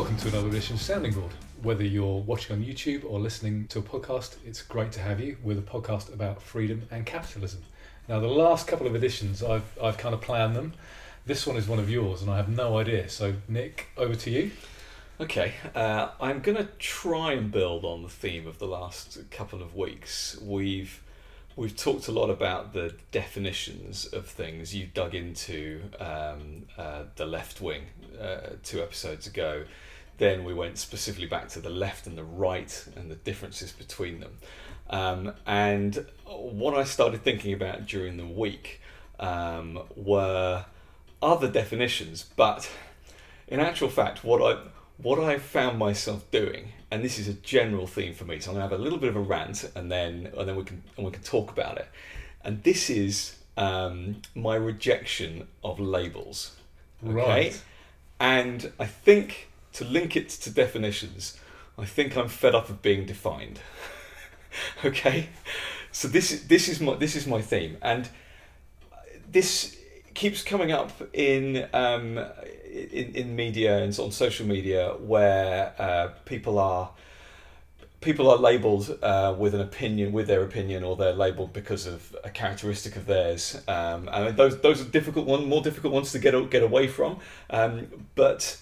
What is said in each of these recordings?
Welcome to another edition of Sounding Board. Whether you're watching on YouTube or listening to a podcast, it's great to have you with a podcast about freedom and capitalism. Now, the last couple of editions, I've, I've kind of planned them. This one is one of yours, and I have no idea. So, Nick, over to you. Okay, uh, I'm going to try and build on the theme of the last couple of weeks. We've we've talked a lot about the definitions of things. You dug into um, uh, the left wing uh, two episodes ago. Then we went specifically back to the left and the right and the differences between them. Um, and what I started thinking about during the week um, were other definitions, but in actual fact, what I what I found myself doing, and this is a general theme for me, so I'm gonna have a little bit of a rant, and then and then we can and we can talk about it. And this is um, my rejection of labels. Okay, Right. and I think to link it to definitions, I think I'm fed up of being defined. okay, so this is this is my this is my theme, and this keeps coming up in um, in, in media and on social media where uh, people are people are labelled uh, with an opinion with their opinion or they're labelled because of a characteristic of theirs. Um, and those those are difficult one more difficult ones to get get away from. Um, but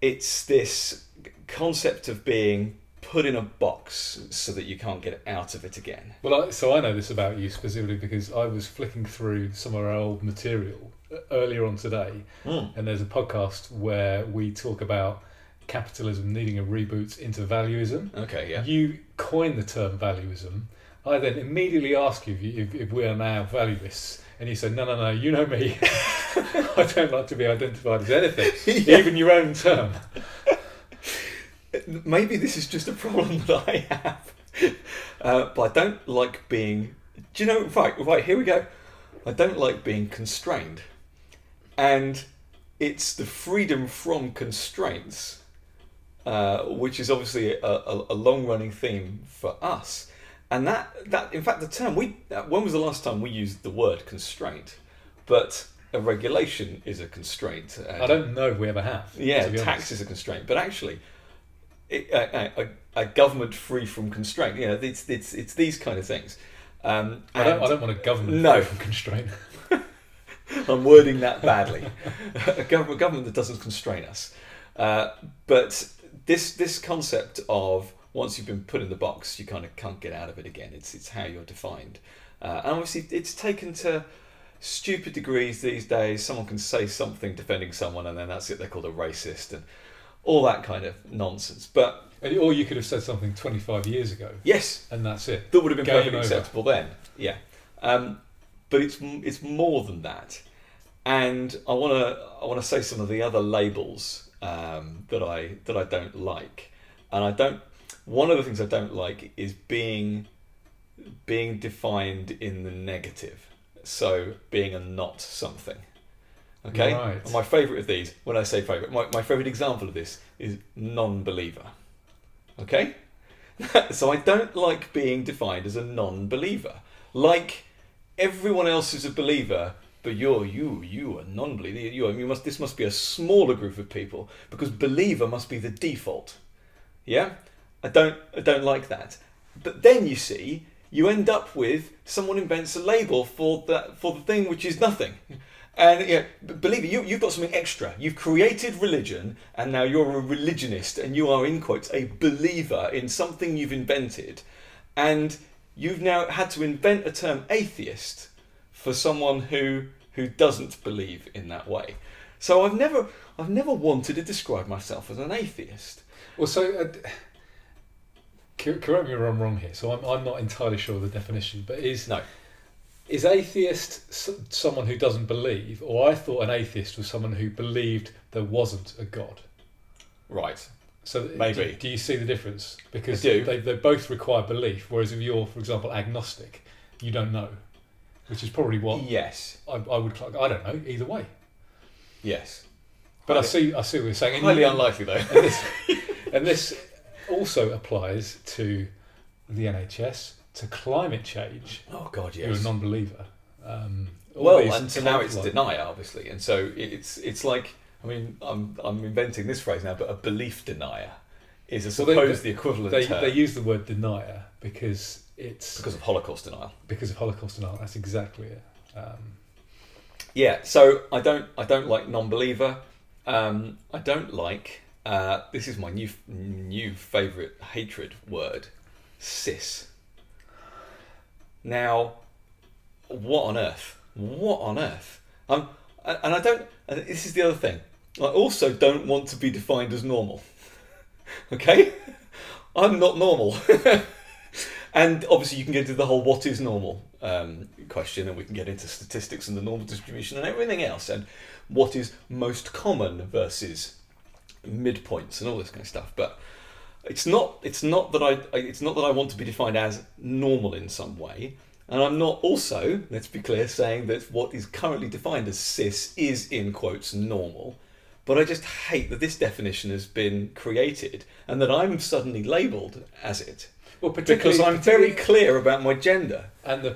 it's this concept of being put in a box so that you can't get out of it again Well, I, so I know this about you specifically because I was flicking through some of our old material uh, earlier on today, and there's a podcast where we talk about capitalism needing a reboot into valuism. okay yeah You coin the term valuism. I then immediately ask you if, you- if, if we are now valuists, and he said, no, no, no, you know me. I don't like to be identified as anything, Yeah. even your own term. maybe this is just a problem that I have. Uh, but I don't like being. Do you know? Right, right. Here we go. I don't like being constrained, and it's the freedom from constraints, uh, which is obviously a, a, a long-running theme for us. And that that in fact the term we uh, when was the last time we used the word constraint? But a regulation is a constraint. I don't know if we ever have. Yeah, tax honest. is a constraint, but actually, it, a, a, a government free from constraint. You know, it's it's it's these kind of things. Um, I don't, I don't want a government No. free from constraint. I'm wording that badly. a government government that doesn't constrain us. Uh, but this this concept of once you've been put in the box, you kind of can't get out of it again. It's it's how you're defined, uh, and obviously it's taken to stupid degrees these days. Someone can say something defending someone, and then that's it. They're called a racist and all that kind of nonsense. But Or you could have said something 25 years ago, yes, and that's it. that would have been Game perfectly over. acceptable then. Yeah, um, but it's it's more than that, and I want to I want to say some of the other labels um, that I that I don't like, and I don't. One of the things I don't like is being being defined in the negative. So being a not something. Okay. Right. My favourite of these, when I say favourite, my, my favourite example of this is non-believer. Okay. so I don't like being defined as a non-believer. Like everyone else is a believer, but you're you you are non-believer. You are, you must this must be a smaller group of people because believer must be the default. Yeah, I don't I don't like that. But then you see you end up with someone invents a label for that for the thing which is nothing. And believe it, you, you've got something extra. You've created religion, and now you're a religionist, and you are, in quotes, a believer in something you've invented. And you've now had to invent a term atheist for someone who who doesn't believe in that way. So I've never I've never wanted to describe myself as an atheist. Well, so uh, correct me if I'm wrong here. So I'm, I'm not entirely sure of the definition, but is No. is atheist someone who doesn't believe, or I thought an atheist was someone who believed there wasn't a god. Right. So Maybe. do, do you see the difference? Because. They, they both require belief, whereas if you're, for example, agnostic, you don't know, which is probably what Yes. I, I would. I don't know either way. Yes. But I see. I see what you're saying. And Highly you- unlikely though. and this, and this also applies to the NHS, to climate change. Oh God, yes. You're a non-believer. Um, Well, and so now it's cult- deny, obviously, and so it's it's like I mean, I'm I'm inventing this phrase now, but a belief denier is I Well, they- the equivalent They, term they use the word denier because it's because of Holocaust denial. because of Holocaust denial. That's exactly it. Um, Yeah, so I don't I don't like non-believer. Um, I don't like uh, this is my new new favorite hatred word, cis. Now, what on earth? What on earth? Um, and I don't. And this is the other thing. I also don't want to be defined as normal. okay, I'm not normal. and obviously, you can get into the whole "what is normal" um, question, and we can get into statistics and the normal distribution and everything else, and what is most common versus midpoints and all this kind of stuff. But it's not. It's not that I. It's not that I want to be defined as normal in some way. And I'm not also, let's be clear, saying that what is currently defined as cis is in quotes normal. But I just hate that this definition has been created and that I'm suddenly labelled as it. well, Because I'm very clear about my gender. and the,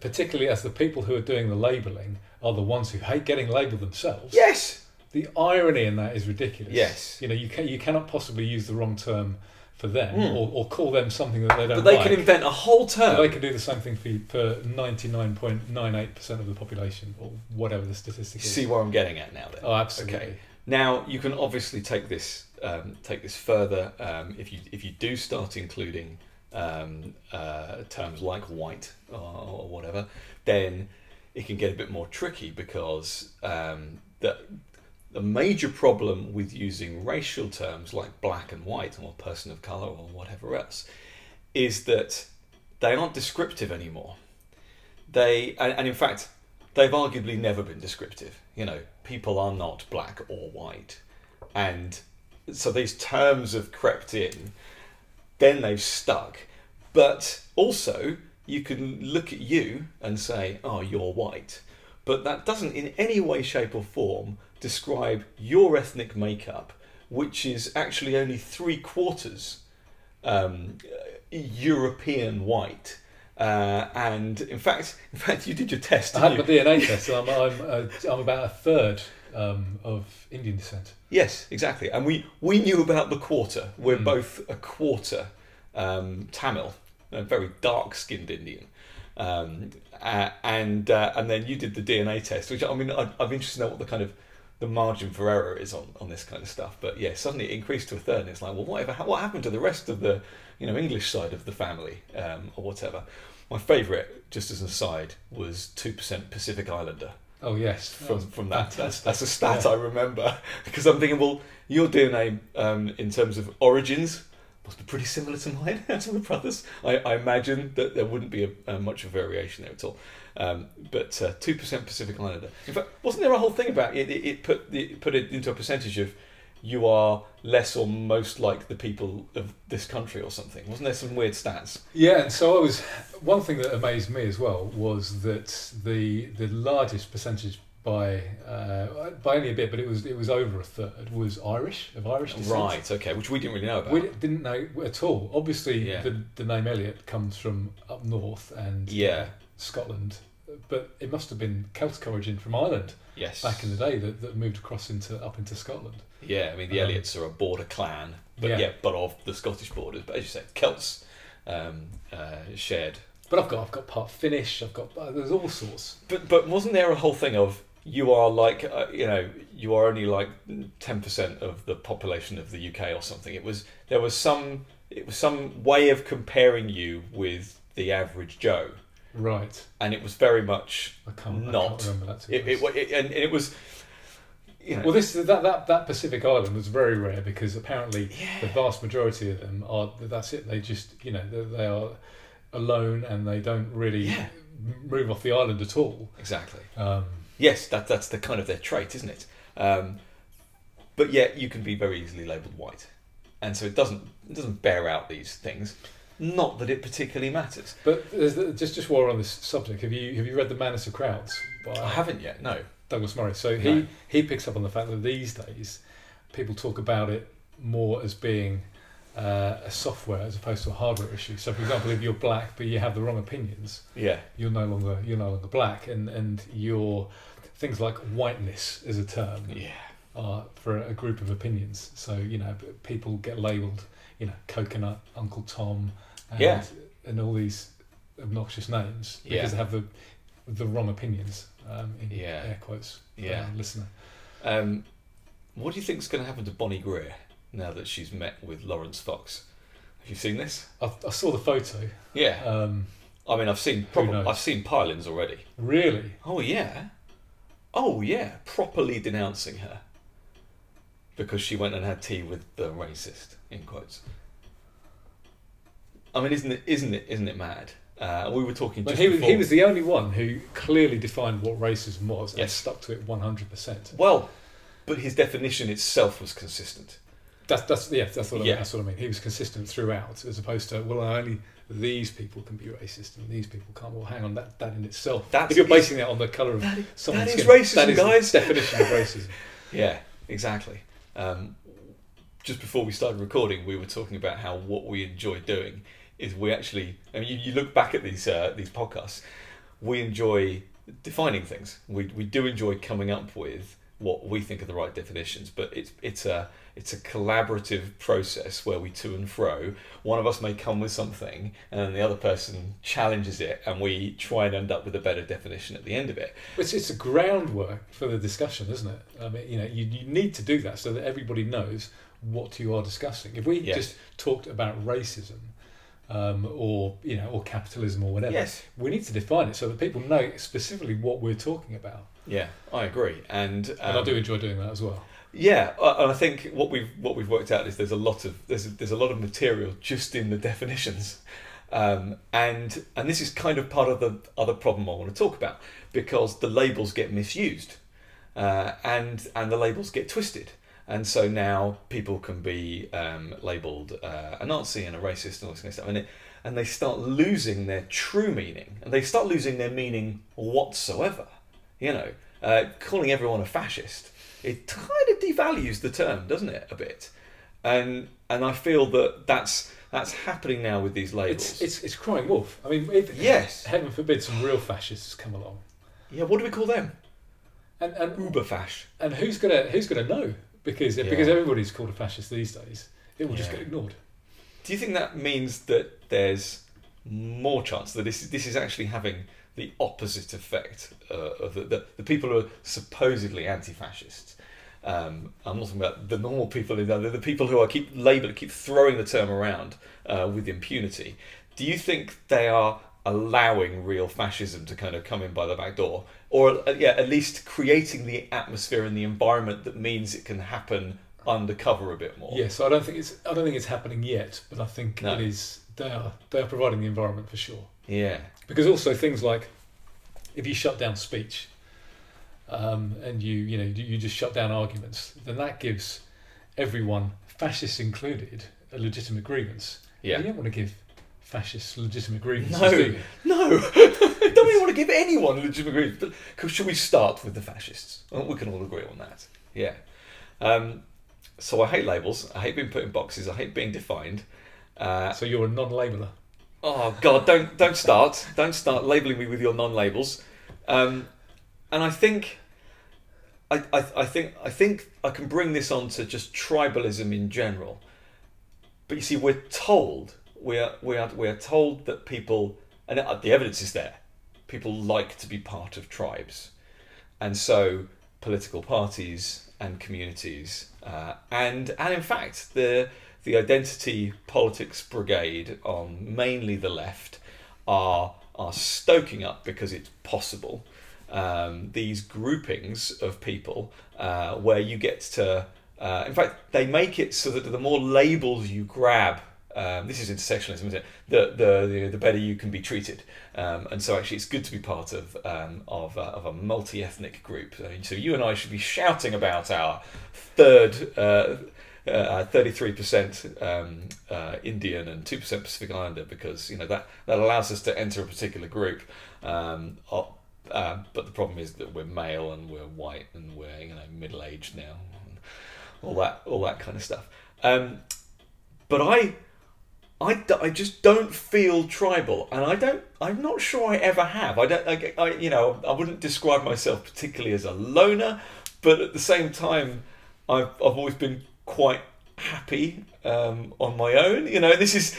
particularly as the people who are doing the labelling are the ones who hate getting labelled themselves. Yes! The irony in that is ridiculous. Yes. You know, you can you cannot possibly use the wrong term for them Hmm. or, or call them something that they don't But they like. can invent a whole term. But they can do the same thing for for ninety nine point nine eight percent of the population or whatever the statistic You is. see where I'm getting at now then. oh, absolutely. Okay. Now you can obviously take this um, take this further um, if you if you do start including um, uh, terms like white or, or whatever, then it can get a bit more tricky because um, the major problem with using racial terms like black and white or person of color or whatever else is that they aren't descriptive anymore. They and, and in fact they've arguably never been descriptive. You know, people are not black or white, and so these terms have crept in. Then they've stuck, but also you can look at you and say, "Oh, you're white," but that doesn't in any way, shape, or form describe your ethnic makeup, which is actually only three quarters um, European white. Uh, and in fact, in fact, you did your test. I had my DNA test, and I'm I'm, uh, I'm about a third um, of Indian descent. Yes, exactly. And we, we knew about the quarter. We're Mm. both a quarter um, Tamil, a very dark skinned Indian. Um, uh, and uh, and then you did the DNA test, which I mean, I, I'm interested to know what the kind of the margin for error is on, on this kind of stuff. But yeah, suddenly it increased to a third, and it's like, well, whatever, what happened to the rest of the you know English side of the family um, or whatever? My favourite, just as an aside, was two percent Pacific Islander Oh yes, from from that. That's, that's a stat Yeah. I remember because I'm thinking, well, your DNA um, in terms of origins must be pretty similar to mine, to the brothers. I, I imagine that there wouldn't be a, a much of a variation there at all. Um, but two percent Pacific Islander. In fact, wasn't there a whole thing about it? It, it put it put it into a percentage of you are less or most like the people of this country or something. Wasn't there some weird stats? Yeah, and so I was. One thing that amazed me as well was that the the largest percentage by uh, by only a bit, but it was it was over a third was Irish of Irish descent. Right. Okay. Which we didn't really know about. We didn't know at all. Obviously, Yeah. the, the name Elliot comes from up north and Yeah. Scotland, but it must have been Celtic origin from Ireland yes. back in the day that, that moved across into up into Scotland. Yeah, I mean the Um, Elliots are a border clan, but Yeah. yeah. but of the Scottish borders. But as you said, Celts um, uh, shared. But I've got I've got part Finnish. I've got uh, there's all sorts. But but wasn't there a whole thing of you are like uh, you know you are only like ten percent of the population of the UK or something? It was there was some it was some way of comparing you with the average Joe, Right. and it was very much I can't, I can't remember that. It, it, it and it was you know well, this that, that that Pacific island was very rare because apparently the vast majority of them are that's it. They just you know they, they are alone and they don't really Yeah. move off the island at all. exactly. Um, Yes, that that's the kind of their trait, isn't it? Um, but yet you can be very easily labelled white, and so it doesn't it doesn't bear out these things. Not that it particularly matters. but the, just just while we're on this subject, have you have you read the Madness of Crowds by I haven't yet. No. Douglas Murray? So he No. he picks up on the fact that these days people talk about it more as being uh, a software as opposed to a hardware issue. So, for example, if you're black but you have the wrong opinions, Yeah. you're no longer you're no longer black, and and your things like whiteness is a term. Yeah. are for a group of opinions. So you know, people get labelled, you know, coconut, Uncle Tom, and, Yeah. and all these obnoxious names because Yeah. they have the the wrong opinions. Um, in Yeah. air quotes. for Yeah. listener. Um, what do you think is going to happen to Bonnie Greer now that she's met with Laurence Fox? Have you seen this? I, I saw the photo. Yeah. Um, I mean, I've seen knows? I've seen pilings already. really, Oh yeah. Oh yeah. Properly denouncing her because she went and had tea with the racist in quotes. I mean, isn't it? Isn't it? Isn't it mad? Uh, we were talking but he, was- before. he was the only one who clearly defined what racism was and stuck to it one hundred percent. well, but his definition itself was consistent. That's that's yeah, that's what I, that's what I mean. He was consistent throughout, as opposed to well, only these people can be racist and these people can't. Well, hang on, that that in itself. That's- if you're basing that on the colour of That someone's that is skin, racism, that is guys. definition of racism. Yeah, exactly. Um, just before we started recording, we were talking about how what we enjoy doing is we actually. I mean, you, you look back at these uh, these podcasts, we enjoy defining things. We we do enjoy coming up with what we think are the right definitions, but it's it's a it's a collaborative process where we to and fro. One of us may come with something, and then the other person challenges it, and we try and end up with a better definition at the end of it. It's it's a groundwork for the discussion, isn't it? I mean, you know, you, you need to do that so that everybody knows what you are discussing. If we Yes. just talked about racism. Um, or you know, or capitalism, or whatever. Yes. We need to define it so that people know specifically what we're talking about. Yeah, I agree, and And I um, do enjoy doing that as well. Yeah, uh, and I think what we've what we've worked out is there's a lot of there's there's a lot of material just in the definitions, um, and and this is kind of part of the other problem I want to talk about because the labels get misused, uh, and and the labels get twisted, and so now people can be um, labelled uh, a Nazi and a racist and all this kind of stuff, and it, and they start losing their true meaning, and they start losing their meaning whatsoever. You know, uh, calling everyone a fascist it kind of devalues the term, doesn't it, a bit? And and I feel that that's that's happening now with these labels. It's, it's it's crying wolf. I mean, Yes. heaven forbid some real fascists come along, yeah, what do we call them? and and, Uberfash. and who's gonna who's gonna know? Because Yeah. because everybody's called a fascist these days, it will just get ignored. Do you think that means that there's more chance that this is, this is actually having the opposite effect uh, of the, the, the people who are supposedly anti-fascists? Um, I'm not talking about the normal people, the, the people who are keep label, keep throwing the term around uh, with impunity. Do you think they are allowing real fascism to kind of come in by the back door, or uh, yeah, at least creating the atmosphere and the environment that means it can happen undercover a bit more? Yeah, so I don't think it's I don't think it's happening yet, but I think No. it is. They are they are providing the environment for sure. Yeah. Because also things like if you shut down speech, um, and you you know you, you just shut down arguments, then that gives everyone, fascists included, a legitimate grievance. Yeah. You don't want to give fascists legitimate grievances, No. do? No, don't really want to give anyone legitimate grievance. But should we start with the fascists? Well, we can all agree on that. Yeah. Um, so I hate labels. I hate being put in boxes. I hate being defined. Uh, So you're a non-labeler. oh God! Don't don't start. Don't start labeling me with your non-labels. Um, and I think. I, I, I think I think I can bring this on to just tribalism in general. But you see, we're told we are we are we are told that people and uh, the evidence is there. People like to be part of tribes, and so political parties and communities, uh, and and in fact the the identity politics brigade on mainly the left are are stoking up because it's possible. Um, these groupings of people uh, where you get to uh, in fact, they make it so that the more labels you grab, um, this is intersectionalism, isn't it? The, the, the, the better you can be treated. Um, and so actually it's good to be part of, um, of, uh, of a multi-ethnic group. So, so you and I should be shouting about our third, uh, uh, 33% um, uh, Indian and 2% Pacific Islander because, you know, that, that allows us to enter a particular group. Um, uh, but the problem is that we're male and we're white and we're, you know, middle-aged now all that all that kind of stuff. Um, but I, I, d- I just don't feel tribal, and I don't. I'm not sure I ever have. I don't. I, I you know I wouldn't describe myself particularly as a loner, but at the same time, I've I've always been quite happy um, on my own. You know, this is.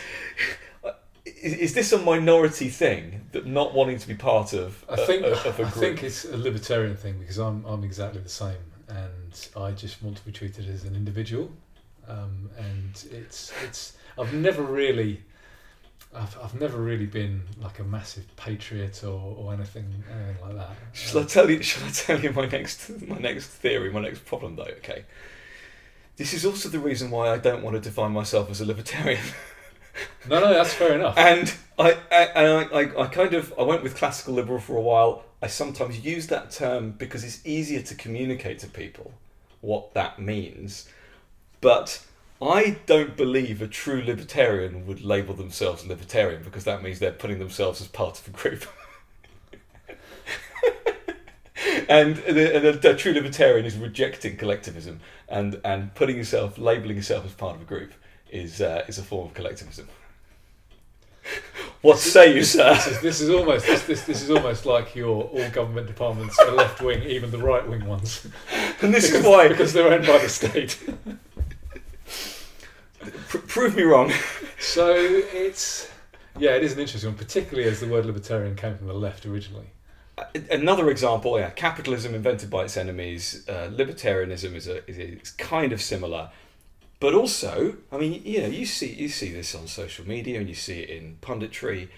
Is, is this a minority thing that not wanting to be part of? I think a, of a I group? think it's a libertarian thing because I'm I'm exactly the same, and I just want to be treated as an individual, um, and it's it's I've never really. I've, I've never really been like a massive patriot or, or anything anything like that. Shall I tell you? Shall I tell you my next my next theory, my next problem though? Okay, this is also the reason why I don't want to define myself as a libertarian. no, no, that's fair enough. and I, I, I, I kind of I went with classical liberal for a while. I sometimes use that term because it's easier to communicate to people what that means. But I don't believe a true libertarian would label themselves libertarian because that means they're putting themselves as part of a group. and the true libertarian is rejecting collectivism and, and putting yourself, labeling yourself as part of a group is uh, is a form of collectivism. What say you, sir? This is, this is almost this, this this is almost like your all government departments are left wing, even the right wing ones. And this because, is why. because they're owned by the state. Pr- prove me wrong. So it's yeah, it is an interesting one, particularly as the word libertarian came from the left originally. Uh, Another example, yeah, capitalism invented by its enemies. Uh, libertarianism is a is, a, is kind of similar, but also, I mean, you know, you see you see this on social media and you see it in punditry.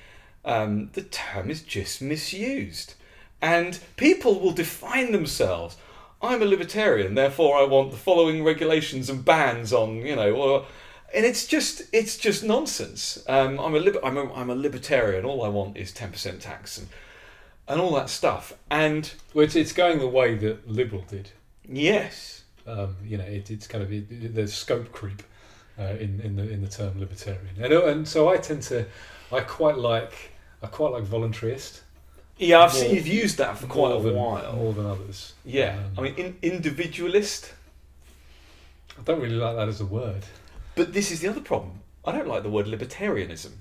Um, the term is just misused, and people will define themselves. I'm a libertarian, therefore I want the following regulations and bans on, you know, or, and it's just it's just nonsense. Um, I'm a liber- I'm a, I'm a libertarian. All I want is ten percent tax and and all that stuff. And Which it's going the way that liberal did. yes, Um, you know, it, it's kind of it, it- there's scope creep uh, in in the in the term libertarian, and uh, and so I tend to I quite like I quite like voluntarist. yeah, I've More- seen you've used that for quite more a than, while. more than others. Yeah, Um, I mean, in, individualist. I don't really like that as a word. But this is the other problem. I don't like the word libertarianism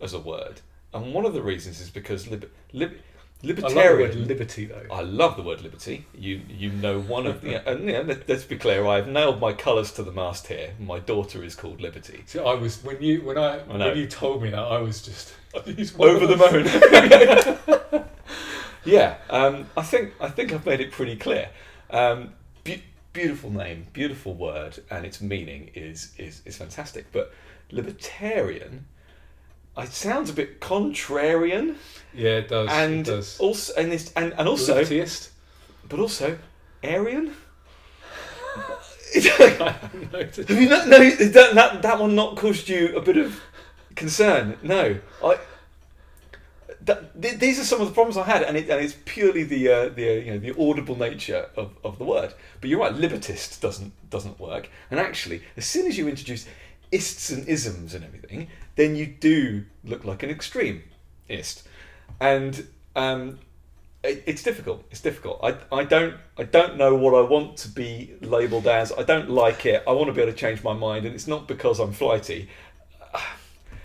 as a word, and one of the reasons is because lib- lib- I love the libertarian. word liberty though. I love the word liberty. You you know one of the and yeah, let, let's be clear. I've nailed my colours to the mast here. My daughter is called Liberty. See, I was when you when I, I when you told me that I was just Over the moon. yeah, um, I think I think I've made it pretty clear. Um, beautiful name, beautiful word, and its meaning is is is fantastic. But libertarian, it sounds a bit contrarian, Yeah, it does. and it does. also and this and, and also Libertyist. but also Aryan. Have you not, no, that, that that one not caused you a bit of concern? No, I. Th- these are some of the problems I had, and, it, and it's purely the uh, the uh, you know the audible nature of, of the word. But you're right, libertist doesn't doesn't work. And actually, as soon as you introduce ists and isms and everything, then you do look like an extremist, and um, it, it's difficult. It's difficult. I, I don't I don't know what I want to be labelled as. I don't like it. I want to be able to change my mind, and it's not because I'm flighty.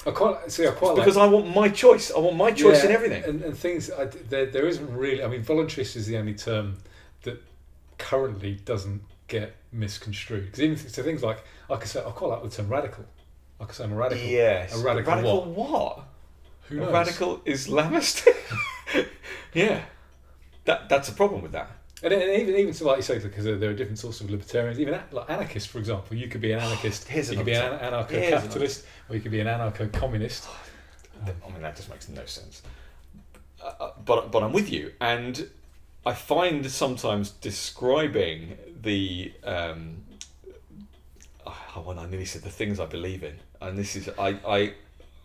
I quite see. I quite It's like because I want my choice. I want my choice Yeah, in everything. And, and things I, there, there isn't really. I mean, voluntarist is the only term that currently doesn't get misconstrued. Because even so, things like I could say I quite like the term radical. I could say I'm a radical. Yes. A radical what? Who A knows? radical Islamist? yeah. That that's a problem with that. And, and even even so, like you say, because there are different sorts of libertarians. Even like anarchists, for example, you could be an anarchist. Here's you could be an anarcho-capitalist, or you could be an anarcho-communist. Th- I mean, that just makes no sense. Uh, uh, but but I'm with you, and I find sometimes describing the um, oh, when I nearly said the things I believe in, and this is I I.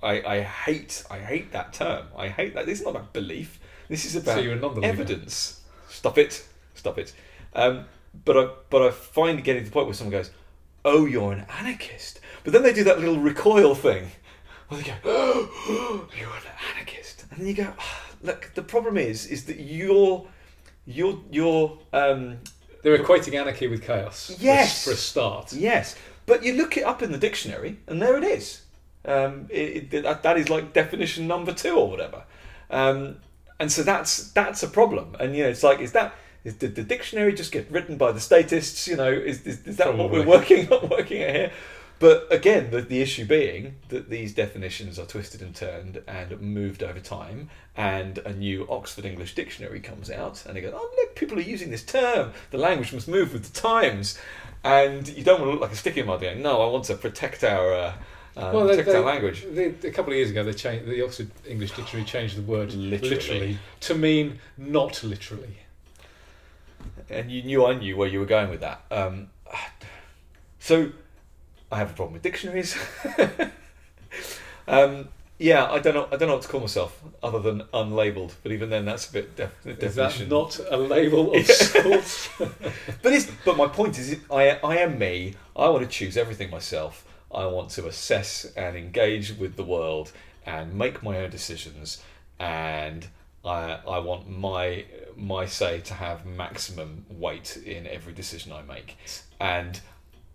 I, I hate I hate that term. I hate that. This is not about belief. This is about So evidence. Stop it. Stop it. Um, but I but I find getting to the point where someone goes, "Oh, you're an anarchist," but then they do that little recoil thing, where they go, "Oh, you're an anarchist," and then you go, "Ah, "Look, the problem is, is that you're, you're, you're, um, They're equating anarchy with chaos. for Yes. For a start. yes." But you look it up in the dictionary, and there it is. Um, it, it, that, that is like definition number two or whatever. Um, and so that's that's a problem. And you know, it's like, is that Is, did the dictionary just get written by the statists? You know, is, is, is that what we're working on, working at here? But again, the, the issue being that these definitions are twisted and turned and moved over time, and a new Oxford English dictionary comes out, and they go, "Oh, look, people are using this term. The language must move with the times." And you don't want to look like a sticky mud going, "No, I want to protect our uh, uh, Well, they- protect they- our language." They, a couple of years ago, they changed the Oxford English Dictionary changed the word Literally. to mean not literally. And you knew I knew where you were going with that. Um, so I have a problem with dictionaries. um, yeah, I don't know. I don't know what to call myself other than unlabeled. But even then, that's a bit def- Is definition. that not a label of sorts? But it's, but my point is, I I am me. I want to choose everything myself. I want to assess and engage with the world and make my own decisions. And I I want my my say to have maximum weight in every decision I make. And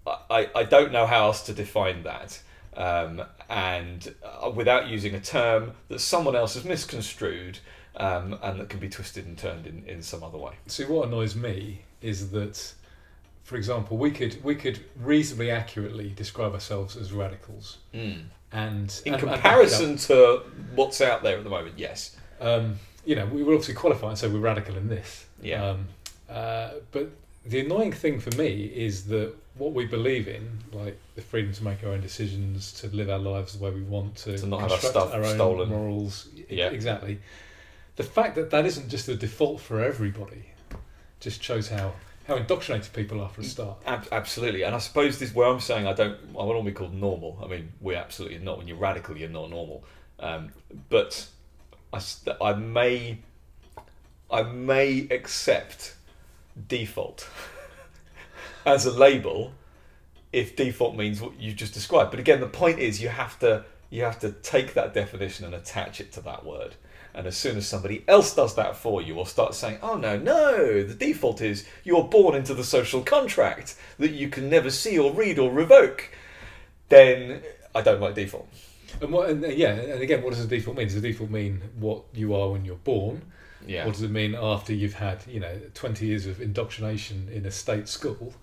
I, I, don't know how else to define that. Um, and uh, without using a term that someone else has misconstrued um, and that can be twisted and turned in, in some other way. See, what annoys me is that, for example, we could we could reasonably accurately describe ourselves as radicals, Mm. and In and- and comparison to what's out there at the moment, yes. um, you know, we will obviously qualify and say we're radical in this. Yeah. Um, uh, but the annoying thing for me is that what we believe in, like the freedom to make our own decisions, to live our lives the way we want, to, To not have our stuff our own stolen. morals, Yeah. exactly. The fact that that isn't just the default for everybody just shows how how indoctrinated people are for a start. Ab- absolutely. And I suppose this where I'm saying I don't I want to be called normal. I mean, we're absolutely not. When you're radical, you're not normal. Um, but I, I may I may accept default as a label if default means what you've just described. But again, the point is you have to you have to take that definition and attach it to that word. And as soon as somebody else does that for you, or starts saying, "Oh no, no, the default is you're born into the social contract that you can never see or read or revoke," then I don't like default. And what, and yeah, and again, what does the default mean? Does the default mean what you are when you're born? Yeah, What does it mean after you've had, you know, 20 years of indoctrination in a state school?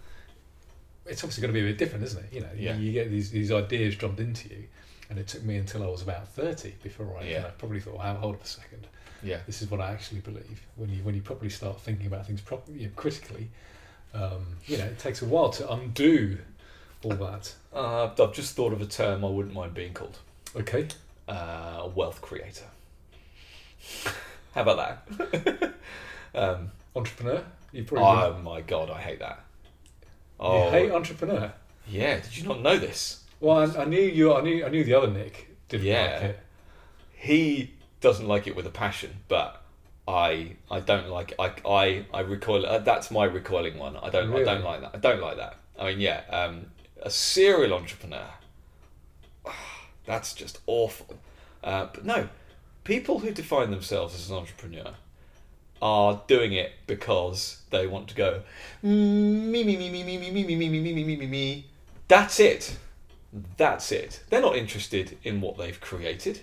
It's obviously going to be a bit different, isn't it? You know, Yeah. you, get these, these ideas drummed into you. And it took me until I was about 30 before I Yeah. kind of probably thought, hold up a second. yeah, This is what I actually believe. When you when you properly start thinking about things properly, you know, critically, um, you know, it takes a while to undo all that. uh, I've just thought of a term I wouldn't mind being called: Okay. uh, wealth creator. How about that? um, Entrepreneur? You probably oh my god, I hate that. Oh, you hate entrepreneur. yeah. Did you not know this? Well, I, I knew you. I knew. I knew the other Nick didn't Yeah. like it. he doesn't like it with a passion, but I I don't like it. I I I recoil. Uh, that's my recoiling one. I don't I don't like that. I don't like that. I mean, yeah, um, a serial entrepreneur. That's just awful. Uh, but no, people who define themselves as an entrepreneur are doing it because they want to go me me me me me me me me me me me me me me me. That's it. That's it. They're not interested in what they've created.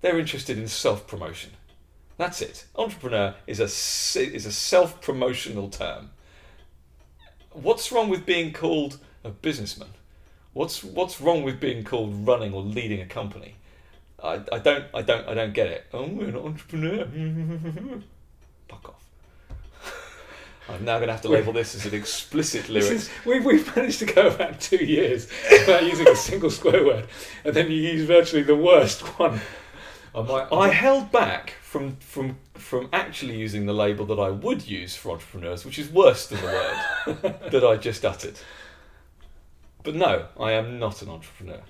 They're interested in self promotion. That's it. Entrepreneur is a is a self promotional term. What's wrong with being called a businessman? What's what's wrong with being called running or leading a company? I, I don't I don't I don't get it. Oh, we're an entrepreneur. Fuck off. I'm now going to have to label this as an explicit lyric. is, we've, we've managed to go about two years without using a single swear word, and then you use virtually the worst one. I might. I held back from from from actually using the label that I would use for entrepreneurs, which is worse than the word that I just uttered. But no, I am not an entrepreneur.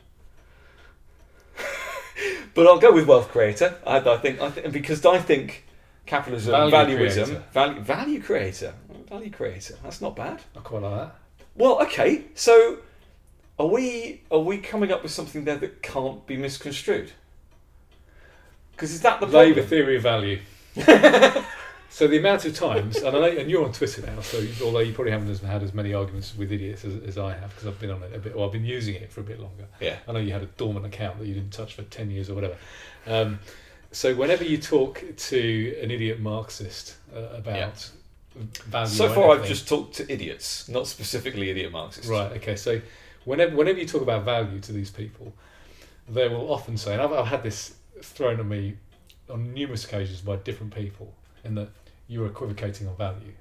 but I'll go with wealth creator. I, I think I think because I think capitalism, Value valuism, creator. value value creator, value creator. That's not bad. I quite like that. Well, okay. So, are we are we coming up with something there that can't be misconstrued? Because is that the Labour problem? theory of value. so the amount of times, and, I know, and you're on Twitter now, so although you probably haven't had as many arguments with idiots as, as I have, because I've been on it a bit, well, I've been using it for a bit longer. Yeah. I know you had a dormant account that you didn't touch for 10 years or whatever. Um, so whenever you talk to an idiot Marxist uh, about value. So or far, I've just talked to idiots, not specifically idiot Marxists. Right. Okay. So whenever whenever you talk about value to these people, they will often say, and I've, I've had this thrown at me on numerous occasions by different people, in that you're equivocating on value.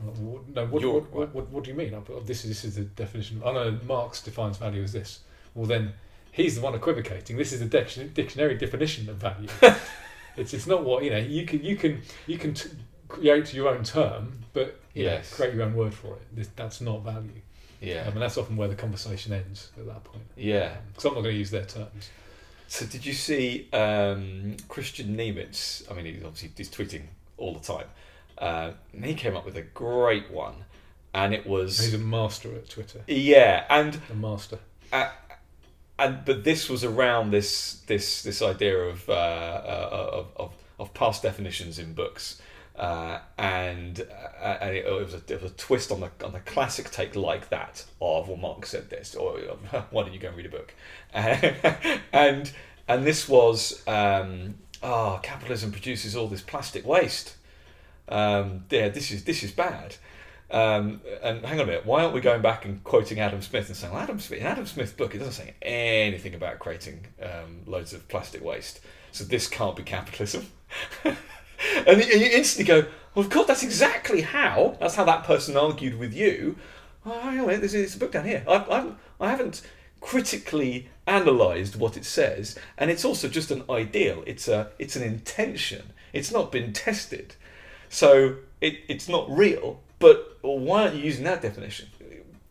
Like, what- No, what, what, what, what, what do you mean? This is this is the definition. I know Marx defines value as this. Well, then he's the one equivocating. This is the diction- dictionary definition of value. it's it's not what you know. You can you can you can t- create your own term, but you know, create your own word for it. This, that's not value. Yeah. I mean, that's often where the conversation ends at that point. Yeah. Because I'm not going to use their terms. So did you see um, Christian Nemitz? I mean, he's obviously he's tweeting all the time. Uh, and he came up with a great one, and it was He's a master at Twitter. yeah, and A master. and but this was around this this this idea of uh, uh, of, of of past definitions in books. Uh, and uh, and it, it was a, it was a twist on the on the classic take like that of well Marx said this or why don't you go and read a book and and this was um, oh capitalism produces all this plastic waste. Um, yeah this is this is bad. Um, and hang on a minute why aren't we going back and quoting Adam Smith and saying well, Adam Smith in Adam Smith's book it doesn't say anything about creating um, loads of plastic waste. So this can't be capitalism. And you instantly go well of course that's exactly how that's how that person argued with you. Oh, hang on a minute, there's, there's a book down here. I, I'm, I haven't critically analysed what it says, and it's also just an ideal. It's a it's an intention. It's not been tested, so it, it's not real. But why aren't you using that definition?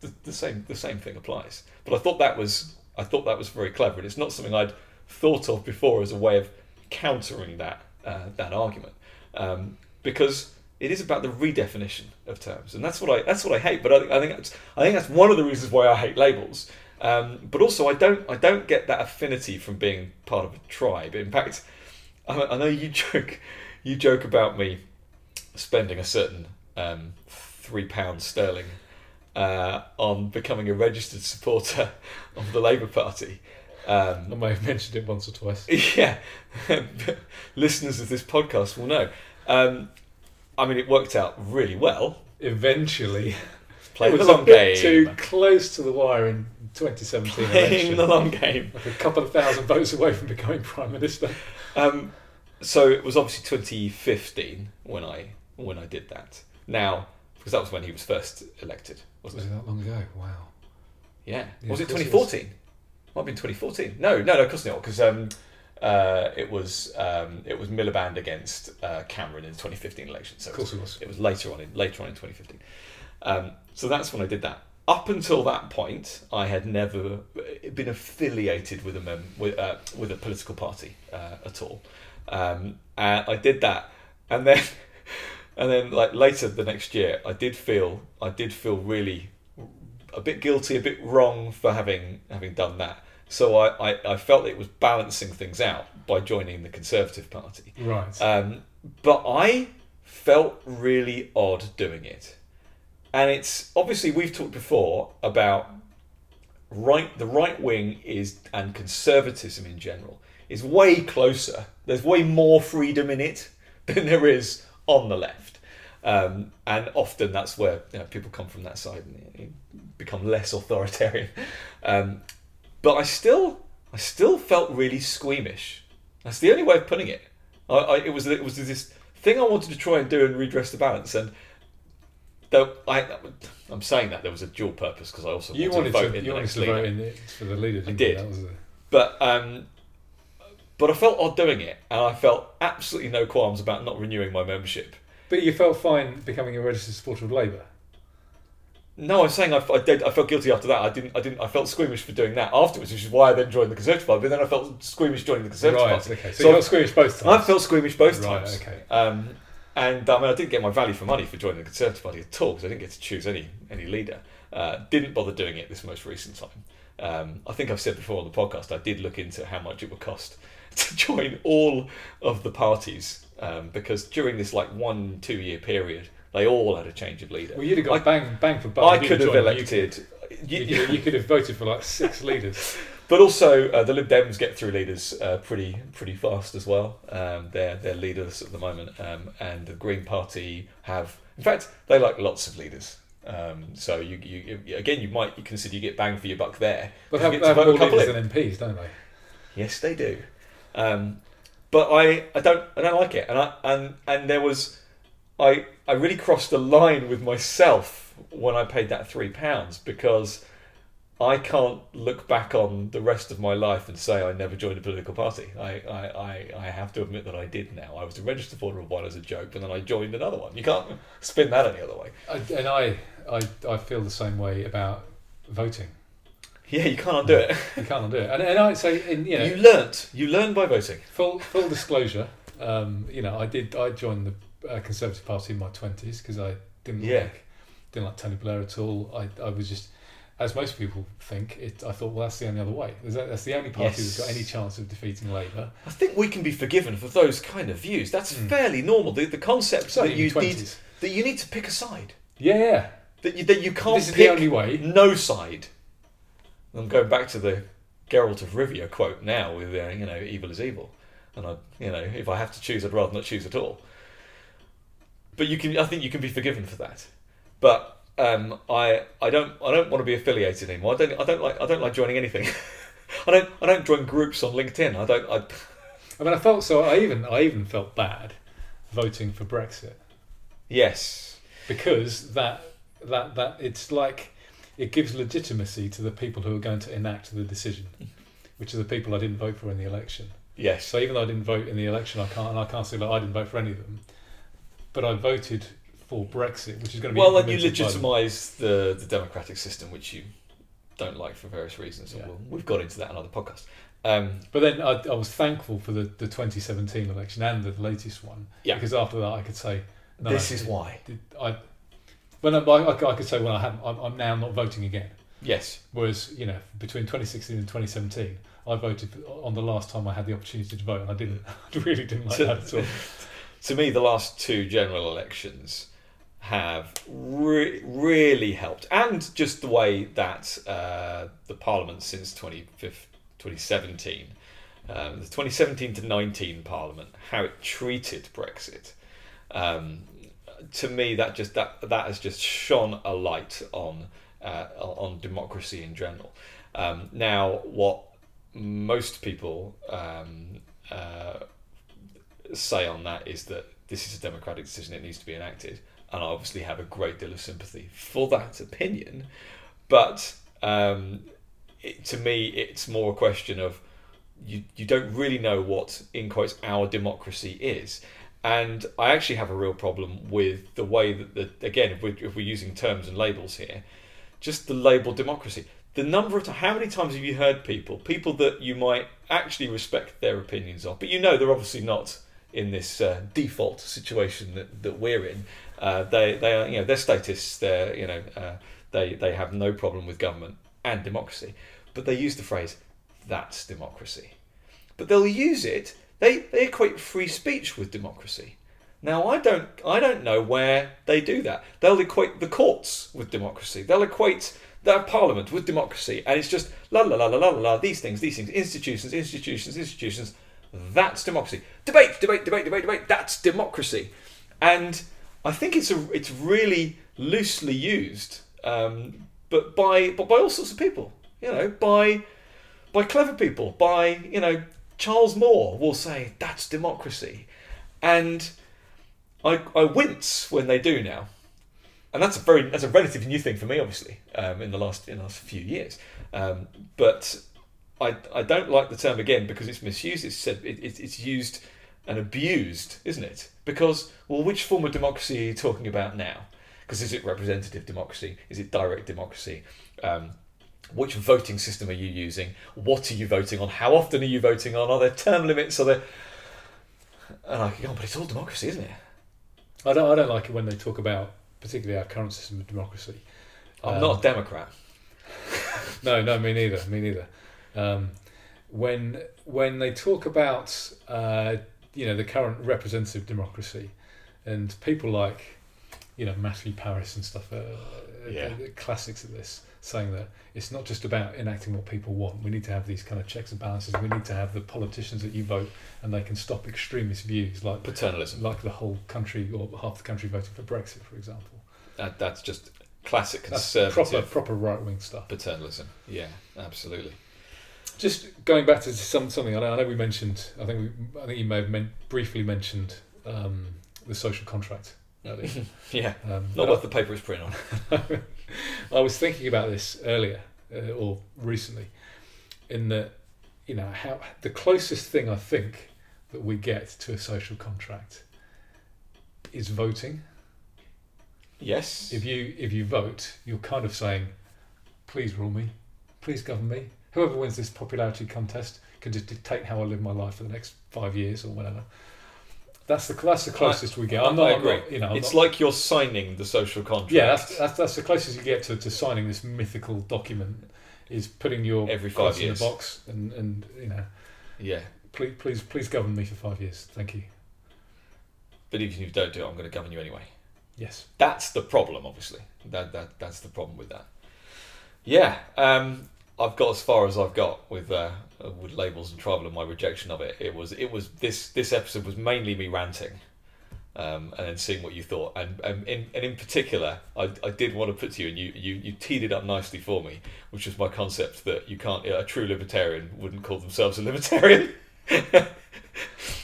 The, the same the same thing applies. But I thought that was I thought that was very clever, and it's not something I'd thought of before as a way of countering that uh, that argument, um, because it is about the redefinition of terms, and that's what I that's what I hate. But I, I think that's I think that's one of the reasons why I hate labels. Um, but also, I don't I don't get that affinity from being part of a tribe. In fact, I, I know you joke you joke about me spending a certain um, three pounds sterling uh, on becoming a registered supporter of the Labour Party. Um, I may have mentioned it once or twice. yeah, listeners of this podcast will know. Um, I mean, it worked out really well. Eventually, was the long game. too close to the wire in 2017 Playing election. the long game. like a couple of thousand votes away from becoming prime minister. Um, so it was obviously 2015 when I when I did that. Now, because that was when he was first elected, Was wasn't it it? that long ago? Wow. Yeah. Yeah, was it of course it 2014? Might have been 2014. No, no, no, of course not. Because um, uh, it was um, it was Miliband against uh, Cameron in the 2015 election. So Of course it was. it was later on in later on in 2015. Um, so that's when I did that. Up until that point, I had never been affiliated with a mem- with, uh, with a political party uh, at all. Um, and I did that, and then and then like later the next year, I did feel I did feel really a bit guilty, a bit wrong for having having done that. So I, I, I felt it was balancing things out by joining the Conservative Party. Right. Um, but I felt really odd doing it. And it's obviously we've talked before about right the right wing is and conservatism in general is way closer. There's way more freedom in it than there is on the left. Um, and often that's where you know, people come from that side and become less authoritarian. Um, but I still, I still felt really squeamish. That's the only way of putting it. I, I, it was it was this thing I wanted to try and do and redress the balance. And though I, I'm saying that there was a dual purpose because I also you wanted, wanted to vote to, in you the next to leader. vote in it for the leader, didn't did. you? That was the, But um, but I felt odd doing it, and I felt absolutely no qualms about not renewing my membership. but you felt fine becoming a registered supporter of Labour. No, I'm saying I, I, did, I felt guilty after that. I didn't. I didn't. I felt squeamish for doing that afterwards, which is why I then joined the Conservative Party. But then I felt squeamish joining the Conservative right. Party. Okay. So, So you got squeamish both times. I felt squeamish both Right, times. okay. Um, and I mean, I didn't get my value for money for joining the Conservative Party at all because I didn't get to choose any any leader. Uh, didn't bother doing it this most recent time. Um, I think I've said before on the podcast I did look into how much it would cost to join all of the parties um, because during this like one two year period they all had a change of leader. Well, you'd have got I- bang bang for buck. I could have joined. You elected. You, you could have voted for like six leaders. But also uh, the Lib Dems get through leaders uh, pretty pretty fast as well. Um, they're they're leaders at the moment, um, and the Green Party have, in fact, they like lots of leaders. Um, so you, you again, you might consider you get bang for your buck there. But have, have more a couple leaders than MPs, don't they? Yes, they do. Um, but I, I don't I don't like it, and I and and there was I I really crossed the line with myself when I paid that three pounds because I can't look back on the rest of my life and say I never joined a political party. I, I, I, I have to admit that I did now. I was a registered voter of one as a joke, and then I joined another one. You can't spin that any other way. I, and I, I, I feel the same way about voting. Yeah, you can't undo it. You can't undo it. And, and I say, in, you know, You learnt. You learn by voting. full full disclosure, um, you know, I did. I joined the uh, Conservative Party in my twenties because I didn't Yeah. like didn't like Tony Blair at all. I, I was just, as most people think, it. I thought, well, that's the only other way. That's the only party that's got any chance of defeating Labour. I think we can be forgiven for those kind of views. That's Mm. fairly normal. The, the concept that you need that you need to pick a side. Yeah, yeah. That you, that you can't This is pick the only way. no side. I'm going back to the Geralt of Rivia quote now with uh, you know evil is evil, and I you know if I have to choose, I'd rather not choose at all. But you can, I think you can be forgiven for that. But um, I I don't I don't want to be affiliated anymore. I don't I don't like I don't like joining anything. I don't I don't join groups on LinkedIn. I don't I I mean, I felt so. I even I even felt bad voting for Brexit yes because that that that it's like it gives legitimacy to the people who are going to enact the decision, which are the people I didn't vote for in the election. yes So even though I didn't vote in the election, I can't and I can't say that I didn't vote for any of them, but I voted for Brexit, which is going to be well, then you implemented by them. legitimise the, the democratic system, which you don't like for various reasons. Yeah. We'll, we've got into that in another podcast. Um, But then I, I was thankful for the, the 2017 election and the latest one Yeah. because after that I could say no, this is why. I when I, I, I could say when I hadn't I'm, I'm now not voting again. Yes. Whereas you know between 2016 and 2017 I voted on the last time I had the opportunity to vote and I didn't I really didn't like To- that at all. To me, the last two general elections have re- really helped, and just the way that uh, the Parliament since 2017, um, the 2017 to 19 Parliament, how it treated Brexit. Um, to me, that just that that has just shone a light on uh, on democracy in general. Um, now, what most people um, uh, say on that is that this is a democratic decision; it needs to be enacted, and I obviously have a great deal of sympathy for that opinion. But um, it, to me, it's more a question of you you don't really know what in quotes our democracy is. And I actually have a real problem with the way that the again, if we're, if we're using terms and labels here, just the label democracy. The number of how many times have you heard people, people that you might actually respect their opinions of, but you know they're obviously not in this uh, default situation that, that we're in. Uh, they they are you know they're. They're you know uh, they they have no problem with government and democracy, but they use the phrase "that's democracy." But they'll use it. They they equate free speech with democracy. Now I don't I don't know where they do that. They'll equate the courts with democracy. They'll equate the parliament with democracy, and it's just la la la la la la. These things, these things, institutions, institutions, institutions. That's democracy. Debate, debate, debate, debate, debate. That's democracy, and I think it's a it's really loosely used, um, but by but by all sorts of people. You know, by by clever people. By you know, Charles Moore will say that's democracy, and I I wince when they do now, and that's a very that's a relatively new thing for me, obviously, um, in the last in the last few years. Um, but I I don't like the term again because it's misused. It's said it, it, it's used and abused, isn't it? Because well, which form of democracy are you talking about now? Because is it representative democracy? Is it direct democracy? Um, which voting system are you using? What are you voting on? How often are you voting on? Are there term limits? Are there? And I go, but it's all democracy, isn't it? I don't I don't like it when they talk about particularly our current system of democracy. I'm Um, not a Democrat. No, no, me neither. Me neither. Um, when when they talk about uh, you know the current representative democracy, and people like you know Matthew Parris and stuff, uh, the, Yeah. classics of this, saying that it's not just about enacting what people want. We need to have these kind of checks and balances. We need to have the politicians that you vote, and they can stop extremist views like Paternalism. like the whole country or half the country voting for Brexit, for example. That, that's just classic That's conservative proper proper right wing stuff. paternalism. Yeah, absolutely. Just going back to some something I know, I know we mentioned. I think we, I think you may have men, briefly mentioned um, the social contract. yeah, Um, not worth the paper it's printed on. I was thinking about this earlier uh, or recently, in that you know how the closest thing I think that we get to a social contract is voting. Yes. If you if you vote, you're kind of saying, "Please rule me, please govern me." Whoever wins this popularity contest can just dictate how I live my life for the next five years or whatever. That's the that's the closest we get. I'm not, I I'm agree. not- you know, I'm it's not- like you're signing the social contract. yeah, that's, that's that's the closest you get to, to signing this mythical document. Is putting your Every five cross in years. the box and and you know, yeah. please please please govern me for five years. Thank you. But even if you don't do it, I'm going to govern you anyway. Yes. That's the problem, obviously. That that that's the problem with that. Yeah, um, I've got as far as I've got with uh, with labels and travel and my rejection of it. It was it was this this episode was mainly me ranting, um, and then seeing what you thought. And and in and in particular, I, I did want to put to you, and you, you you teed it up nicely for me, which was my concept that you can't a true libertarian wouldn't call themselves a libertarian.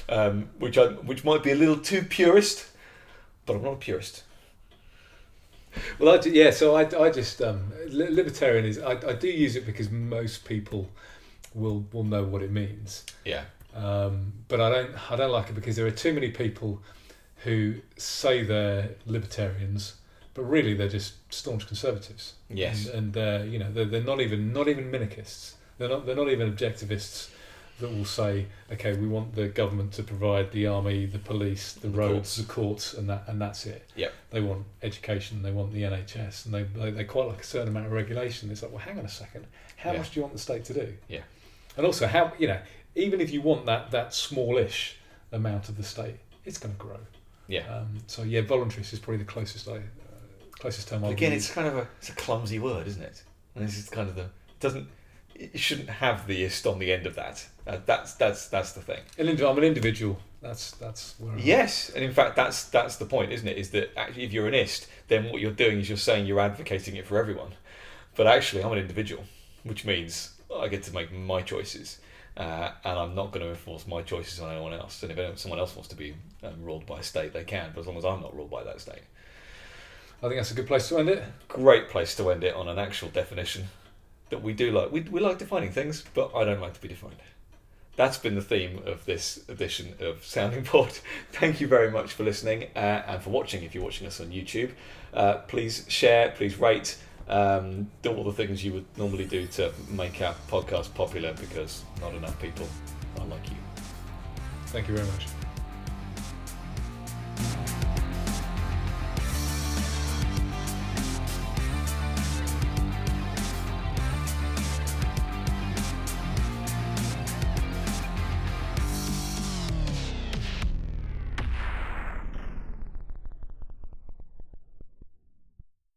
um, which I which might be a little too purist, but I'm not a purist. Well, I do, yeah. So I, I just um, libertarian is I, I do use it because most people will will know what it means. Yeah. Um, but I don't I don't like it because there are too many people who say they're libertarians, but really they're just staunch conservatives. Yes. and, and uh, you know they're, they're not even not even minarchists. They're not they're not even objectivists that will say, okay, we want the government to provide the army, the police, the, The roads, courts. the courts, and that and that's it. Yep. They want education, they want the NHS, and they, they they quite like a certain amount of regulation. It's like, well, hang on a second, how Yeah. much do you want the state to do? Yeah. And also, how you know, even if you want that that smallish amount of the state, it's going to grow. Yeah. Um, so yeah, voluntarist is probably the closest I uh, closest term I But again, it's kind of a it's a clumsy word, isn't it? And this is kind of the doesn't it shouldn't have the ist on the end of that. Uh, that's that's that's the thing. An I'm an individual. That's that's where I'm at. Yes, and in fact, that's that's the point, isn't it? Is that actually, if you're an ist, then what you're doing is you're saying you're advocating it for everyone, but actually, I'm an individual, which means I get to make my choices, uh, and I'm not going to enforce my choices on anyone else. And if anyone- someone else wants to be um, ruled by a state, they can, but as long as I'm not ruled by that state. I think that's a good place to end it. great place to end it on an actual definition that we do like. We, we like defining things, but I don't like to be defined. That's been the theme of this edition of Sounding Board. Thank you very much for listening uh, and for watching. If you're watching us on YouTube, uh, please share, please rate, um, do all the things you would normally do to make our podcast popular because not enough people are like you. Thank you very much.